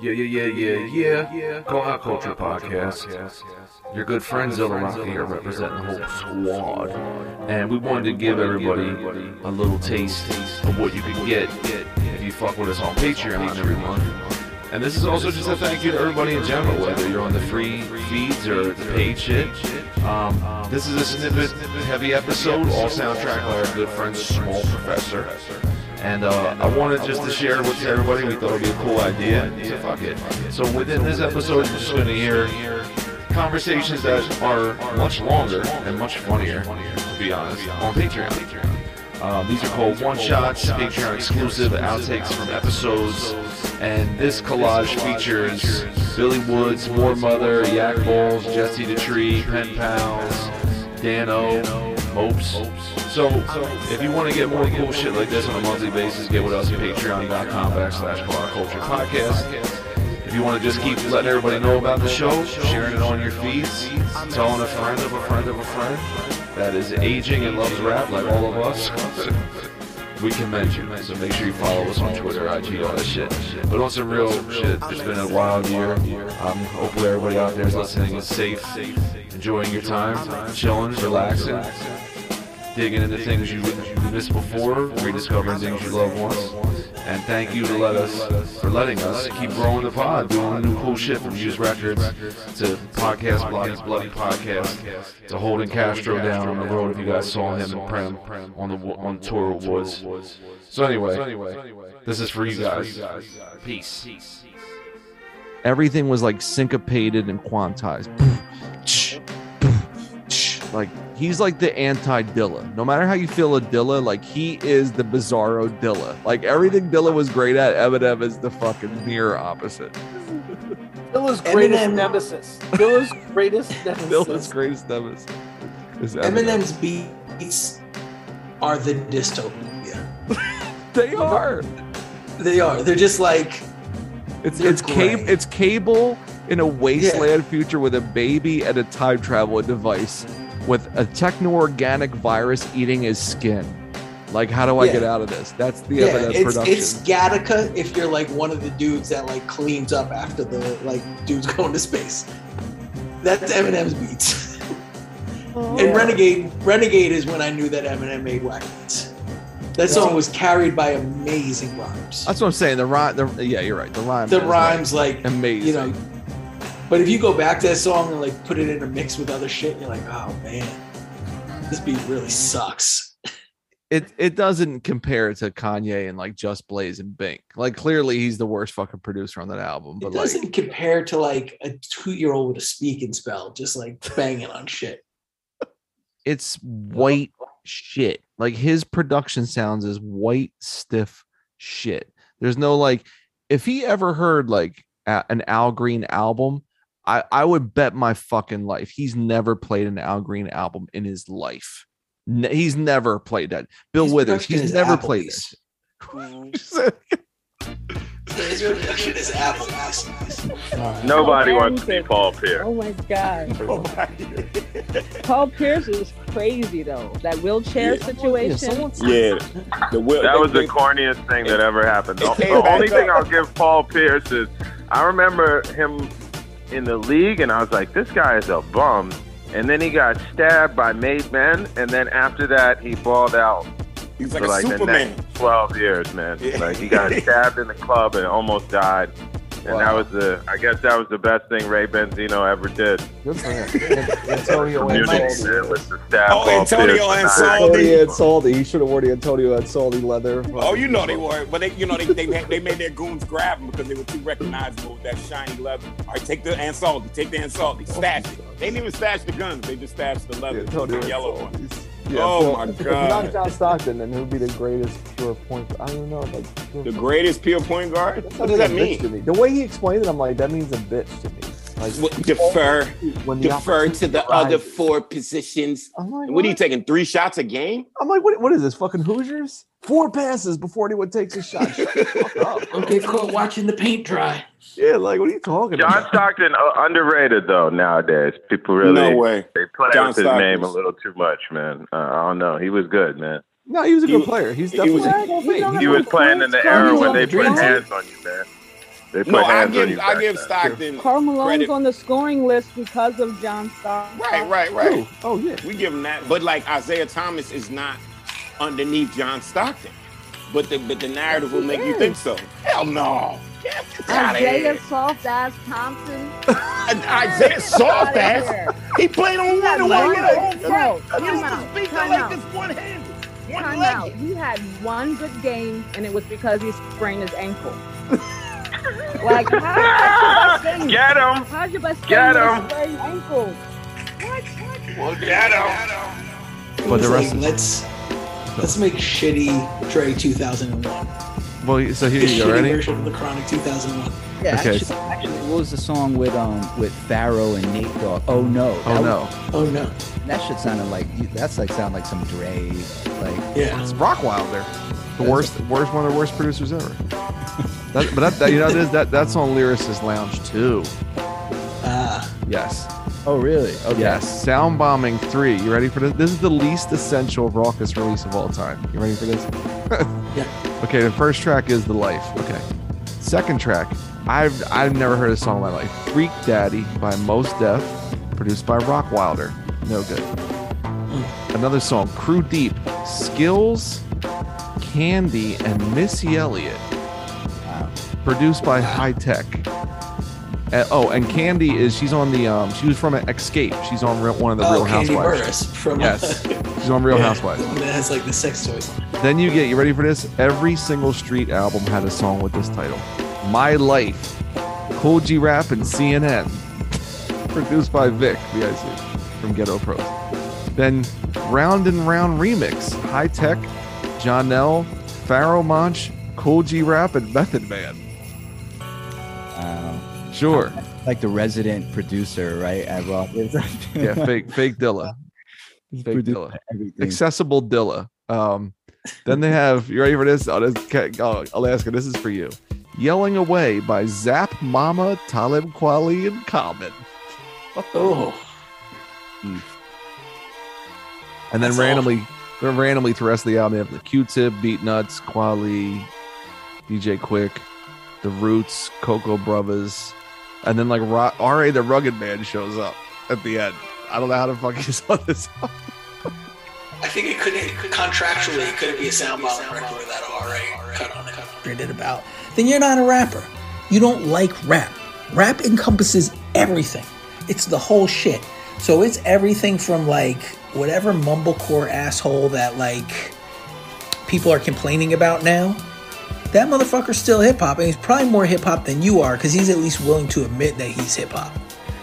Yeah, yeah, yeah, yeah, yeah. Call Out Culture Podcast. Your good friend Zilla here representing the whole squad. And we wanted to give everybody a little taste of what you can get if you fuck with us on Patreon every month. And this is also just a thank you to everybody in general, whether you're on the free feeds or the paid shit. Um, this is a snippet heavy episode, all soundtrack by our good friend Small Professor. And uh, I wanted just to share with everybody. We thought it'd be a cool idea. So fuck it. So within this episode, you're just to hear conversations that are much longer and much funnier, to be honest, on Patreon. Um, these are called one shots, Patreon exclusive outtakes from episodes. And this collage features Billy Woods, Moor Mother, Yak Ballz, Jesse the Tree, Pen Pals, Dano, Mopes. So, if you want to get more cool shit like this on a monthly basis, get with us at patreon.com backslash Culture Podcast. If you want to just keep letting everybody know about the show, sharing it on your feeds, telling a friend of a friend of a friend that is aging and loves rap like all of us, we commend you. So make sure you follow us on Twitter, IG, all that shit. But on some real shit, it's been a wild year. Um, hopefully everybody out there is listening is safe, enjoying your time, chilling, relaxing, digging into things you, missed before, rediscovering things you loved once. And thank you to let us for letting us keep growing the pod, doing new cool shit from Used Records to Podcast Bloody Podcast to holding Castro down on the road. If you guys saw him Prem on the on tour of Woods. So anyway, this is for you guys. Peace. everything was like syncopated and quantized. Like he's like the anti Dilla. No matter how you feel of Dilla, like he is the bizarro Dilla. Like everything Dilla was great at, Eminem is the fucking mirror opposite. Dilla's greatest Eminem- nemesis. Dilla's greatest nemesis. Dilla's greatest nemesis. Is Eminem. Eminem's beats are the dystopia. They are. They are. They're just like It's it's cable it's cable in a wasteland future with a baby and a time travel device with a techno organic virus eating his skin. Like, how do I Yeah. get out of this? That's the yeah, Eminem it's production. it's Gattaca if you're like one of the dudes that like cleans up after the like dudes going to space. That's Eminem's beats. Oh. and Renegade Renegade is when I knew that Eminem made whack beats. That song was carried by amazing rhymes. That's what I'm saying. The rhyme, the, yeah, you're right. The rhyme, The is, like, rhymes like amazing. you know but if you go back to that song and like put it in a mix with other shit, you're like, oh man, this beat really sucks. it it doesn't compare to Kanye and like Just Blaze and Bink. Like, clearly, he's the worst fucking producer on that album. It But like, doesn't compare to like a two year old with a speaking spell, just like banging on shit. it's white shit. Like his production sounds is white stiff shit. There's no like if he ever heard like an Al Green album, I I would bet my fucking life he's never played an Al Green album in his life. Ne- he's never played that. Bill His Withers, he's never Applebee's. played this. His production is Applebee's. Nobody oh, wants to be Paul Pierce. Oh my god. Paul Pierce is crazy though. That wheelchair situation. Yeah, the will. That was the corniest thing that ever happened. The, the only thing. I'll give Paul Pierce is I remember him in the league, and I was like, this guy is a bum. And then he got stabbed by made men, and then after that, he balled out He's like for a like the next 12 years, man. Yeah. Like he got stabbed in the club and almost died. And that was the, I guess that was the best thing Ray Benzino ever did. Good for him. Antonio Community Ansaldi. man, was to stab Oh, Antonio Pierce. Ansaldi. Antonio Ansaldi. He should have worn the Antonio Ansaldi leather. Oh, you know they were, but they, you know, they, they, they made their goons grab them because they were too recognizable with that shiny leather. All right, take the Ansaldi, take the Ansaldi, stash it. They didn't even stash the guns; they just stashed the leather, the yellow one. Ansaldi. Oh, my If God. not John Stockton, then who'd be the greatest pure point? I don't know. Like The greatest pure point guard. What does like that mean? me. The way he explained it, I'm like, that means a bitch to me. Like What- Defer, when defer to the opportunity other four positions. Like, What are you taking? Three shots a game? I'm like, what, what is this? Fucking Hoosiers? Four passes before anyone takes a shot. Shut the fuck up. Don't get caught watching the paint dry. Yeah, like, what are you talking John about? John Stockton uh, underrated though nowadays. People really No way. they play John with his Stockton. name a little too much, man. Uh, I don't know. He was good, man. No, he was a He good was- player. He's he definitely was- a Hall. He was playing in the era when they put hands on you, man. They put No, I hands on give you. I give then. Stockton Karl Malone's credit. on the scoring list because of John Stockton. Right, right, right. Oh yeah. We give him that, but like Isaiah Thomas is not underneath John Stockton. But the but the narrative will make you think so. Hell no. Get out of Isaiah here. soft ass Thompson. Isaiah soft ass. He played on one one leg the whole good- time. no, He time used to out, speak like this one handed. One leg. He had one good game, and it was because he sprained his ankle. like, how, how's your best thing? Get him. How's your best Get him. a sprained ankle? What? Well, get him. It But the rest like, is- let's let's make shitty Dre 2001. Well, so here The you go. Ready? version of the Chronic 2001. Yeah, Okay. actually, actually, what was the song with um with Pharoahe and Nate Dogg? Oh no. Oh That no, Oh no. that shit sounded like that's like sound like some Dre like Yeah. it's Rockwilder, the worst, worst one of the worst producers ever. That, but that, that you know is that that's on Lyricist Lounge too. Ah. Yes, Oh really? Okay. yes. Soundbombing Three. You ready for this? This is the least essential Rawkus release of all time. You ready for this? Yeah. Okay, the first track is The Life. Okay. Second track, I've I've never heard a song in my life. Freak Daddy by Mos Def, produced by Rockwilder. No good. Another song, Crew Deep, Skillz, Kandi, and Missy Elliott. Produced by Hi-Tek. Oh, and Kandi is she's on the um she was from an Xscape. She's on real, one of the Oh, Real Kandi Housewives. Burruss from Yes. She's on Real Yeah, Housewives. that has like the sex toys. Then you get you ready for this? Every single street album had a song with this title. My Life. Kool G Rap and CNN. Produced by Vic, VIC, from Ghetto Pros. Then Round and Round Remix. High Tech, Jonell, Pharoahe Monch, Kool G Rap, and Method Man. Um, Sure. like the resident producer, right? At Rock. Yeah, fake fake Dilla. He's fake Dilla. everything. accessible Dilla. Um, then they have you ready for this? Oh, this oh, Alaska, this is for you. Yelling Away by Zap Mama, Talib Kweli, and Common. Oh. And then That's randomly, then randomly through the rest of the album, they have the Q-Tip, Beat Nuts, Kweli, DJ Quik, The Roots, Cocoa Brovaz, and then like Ra R.A. the Rugged Man shows up at the end. I don't know how the fuck he's on this. I think it couldn't contractually it couldn't be a sound bomb record without RA cut on it. Read it about. Then you're not a rapper. You don't like rap. Rap encompasses everything. It's the whole shit. So it's everything from like whatever mumblecore asshole that like people are complaining about now. That motherfucker's still hip hop, and he's probably more hip hop than you are because he's at least willing to admit that he's hip hop,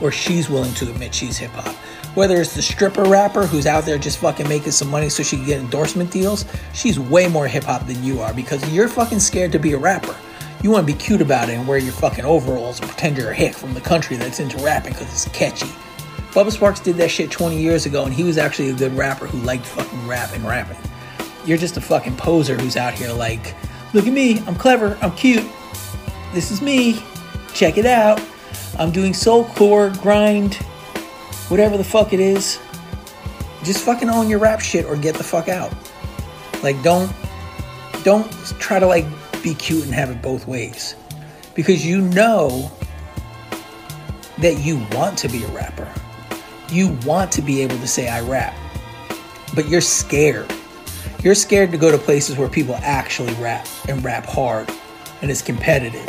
or she's willing to admit she's hip hop. Whether it's the stripper rapper who's out there just fucking making some money so she can get endorsement deals, she's way more hip hop than you are because you're fucking scared to be a rapper. You want to be cute about it and wear your fucking overalls and pretend you're a hick from the country that's into rapping because it's catchy. Bubba Sparxxx did that shit 20 years ago and he was actually a good rapper who liked fucking rap and rapping. You're just a fucking poser who's out here like, look at me, I'm clever, I'm cute. This is me. Check it out. I'm doing soulcore, grind, whatever the fuck it is. Just fucking own your rap shit or get the fuck out. Like don't don't try to like be cute and have it both ways. Because you know that you want to be a rapper. You want to be able to say I rap. But you're scared. You're scared to go to places where people actually rap and rap hard and it's competitive.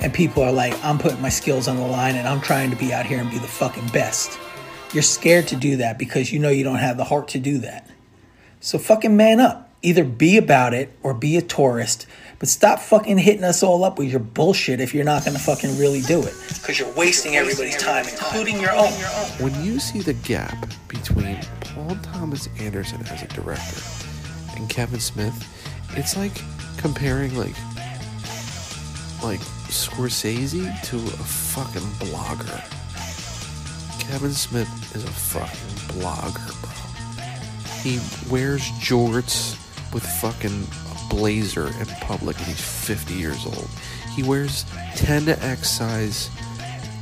And people are like, I'm putting my skills on the line and I'm trying to be out here and be the fucking best. You're scared to do that because you know you don't have the heart to do that. So fucking man up. Either be about it or be a tourist, but stop fucking hitting us all up with your bullshit if you're not gonna fucking really do it. Because you're wasting everybody's time, including your own. When you see the gap between Paul Thomas Anderson as a director and Kevin Smith, it's like comparing like like Scorsese to a fucking blogger. Kevin Smith is a fucking blogger, bro. He wears jorts with fucking a blazer in public and he's 50 years old. He wears 10 to X size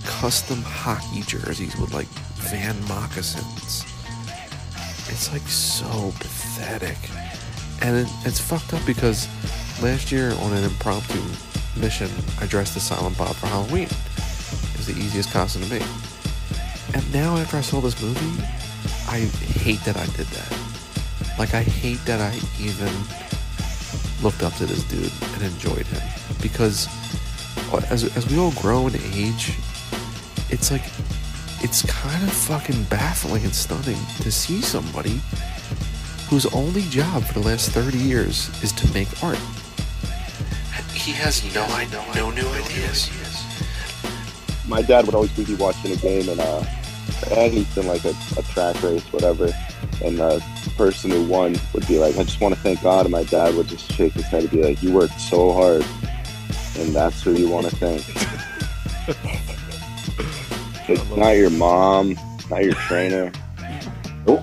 custom hockey jerseys with like Van moccasins. It's like so pathetic. And it, it's fucked up because last year on an impromptu mission, I dressed as Silent Bob for Halloween. It was the easiest costume to make. And now, after I saw this movie, I hate that I did that. Like, I hate that I even looked up to this dude and enjoyed him. Because as, as we all grow in age, it's like, it's kind of fucking baffling and stunning to see somebody whose only job for the last 30 years is to make art. He has no, no new ideas. my dad would always be watching a game and uh anything like a, a track race, whatever, and the person who won would be like, I just want to thank God and my dad would just shake his head and be like, You worked so hard and that's who you want to thank. Like, not your mom, not your trainer. Nope.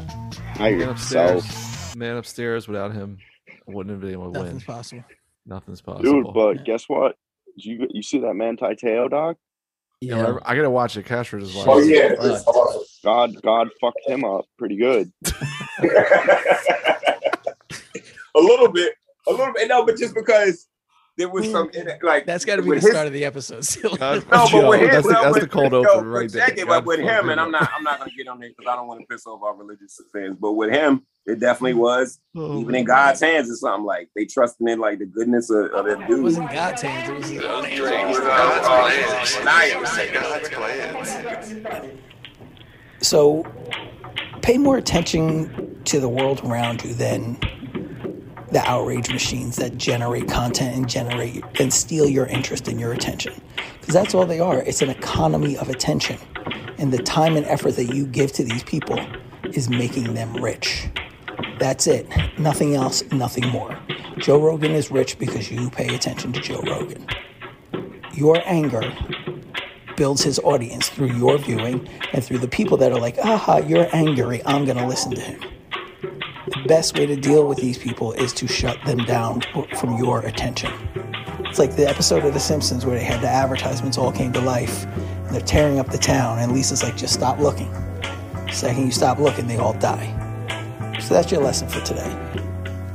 Not yourself. upstairs, man upstairs without him, I wouldn't have been able to win. Nothing's possible. Nothing's possible, Dude, possible. but guess what? Did you you see that man Teo dog? Yeah, I, I gotta watch it. Castro just oh, watched Oh it. yeah, God, God fucked him up pretty good. a little bit, a little bit. No, but just because there was some mm. like That's got to be the his- start of the episode. God, No, but with him, that's the, well, that's with- the cold no, open but right there. check it, God but with him, and I'm not, I'm not gonna get on there because I don't want to piss off our religious fans. But with him, it definitely was. Oh, Even in God's hands, or something like they trusting in like the goodness of, of that It wasn't God's hands. It was So pay more attention to the world around you than the outrage machines that generate content and generate and steal your interest and your attention. Because that's all they are. It's an economy of attention. And the time and effort that you give to these people is making them rich. That's it. Nothing else, nothing more. Joe Rogan is rich because you pay attention to Joe Rogan. Your anger builds his audience through your viewing and through the people that are like, aha, you're angry, I'm going to listen to him. The best way to deal with these people is to shut them down from your attention. It's like the episode of The Simpsons where they had the advertisements all came to life and they're tearing up the town, and Lisa's like, just stop looking. The second you stop looking, they all die. So that's your lesson for today.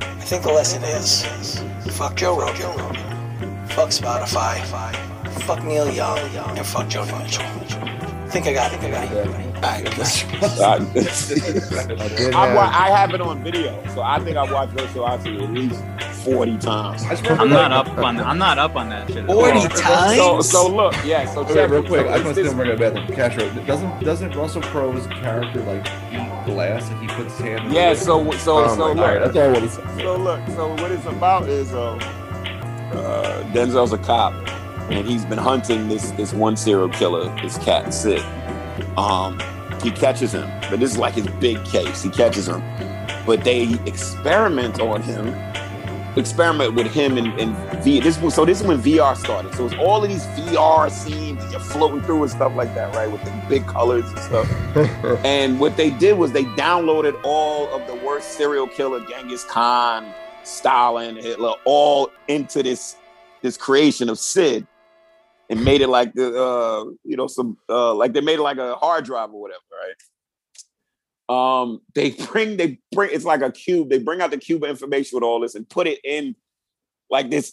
I think the lesson is fuck Joe Rogan, fuck Spotify, fuck Neil Young, and fuck Joni Mitchell. I think I got it. I got it. All right. I, I have it on video, so I think I watched Virtuosity at least forty times. I'm not up on I'm not up on that shit. 40 So, times? so look, yeah. So Okay, check real quick, So I just want to this- say one about that. Castro, doesn't doesn't Russell Crowe's character like eat glass if he puts his hand? in Yeah, the- so so Oh so look, God, that's all I want to say. So look, so what it's about is uh, uh, Denzel's a cop, and he's been hunting this this one serial killer, this cat Sid. Um, he catches him, but this is like his big case. He catches him, but they experiment on him, experiment with him in, in V. This was so this is when VR started. So it's all of these VR scenes that you're floating through and stuff like that, right? With the big colors and stuff. And what they did was they downloaded all of the worst serial killer, Genghis Khan, Stalin, Hitler, all into this this creation of Sid, and made it like the uh, you know some uh, like they made it like a hard drive or whatever, right? Um, they bring they bring it's like a cube. They bring out the cube information with all this and put it in like this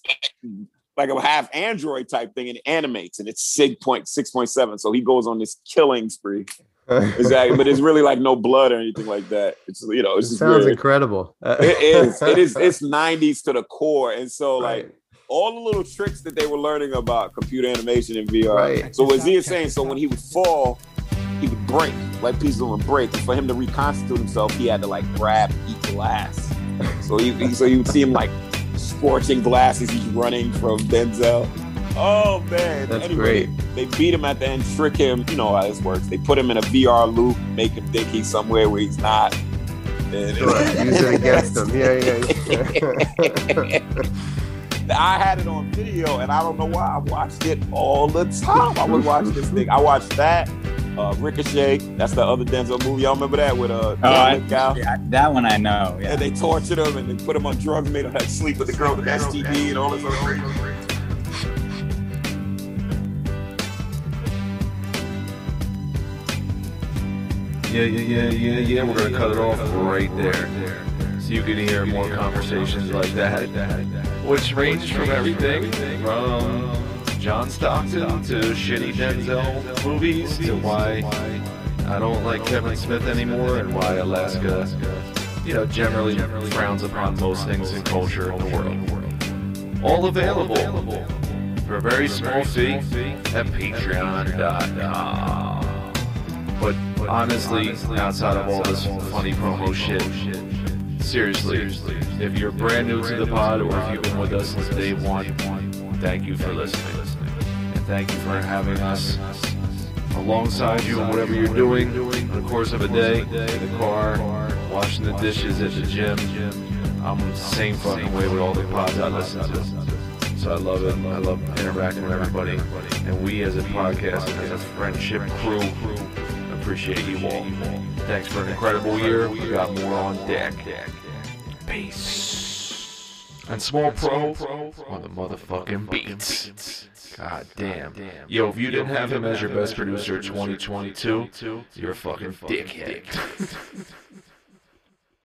like a half android type thing and it animates and it's sig point six point seven. So he goes on this killing spree exactly, but it's really like no blood or anything like that. It's you know, it's It just sounds weird. incredible. It is. It is. It's '90s to the core, and so like all the little tricks that they were learning about computer animation and VR. Right. So what Z is saying, so when he would fall, he would break, like pieces would break. And for him to reconstitute himself, he had to like grab and eat glass. So he, he- so you would see him like scorching glasses. he's running from Denzel. Oh man, That's Anyway, great. They beat him at the end, trick him. You know how this works. They put him in a VR loop, make him think he's somewhere where he's not. And- Sure, use it against them. Yeah, yeah. I had it on video, and I don't know why I watched it all the time. I would watch this thing. I watched that, uh, Ricochet. That's the other Denzel movie. Y'all remember that with uh, Oh, John Lithgow? yeah, that one I know. Yeah. And they tortured him and they put him on drugs, made him have sleep with the girl with STD and all this other crazy. Yeah, yeah, yeah, yeah, yeah. We're gonna cut it off right there, you can hear more conversations like that. which ranged from everything from John Stockton to shitty Denzel movies to why I don't like Kevin Smith anymore and why Alaska, you know, generally frowns upon most things in culture in the world. All available for a very small fee at patreon.com. But honestly, outside of all this funny promo shit, seriously, if you're brand new to the pod or if you've been with us since day one, thank you for listening. And thank you for having us alongside you in whatever you're doing in the course of a day, in the car, washing the dishes at the gym. I'm the same fucking way with all the pods I listen to. So I love it. I love interacting with everybody. And we as a podcast as a friendship crew appreciate you all. Thanks for an incredible year. We got more on deck. Peace. And Small Pro on the motherfucking beats. God damn. Yo, if you didn't have him as your best producer 2022, you're a fucking dickhead.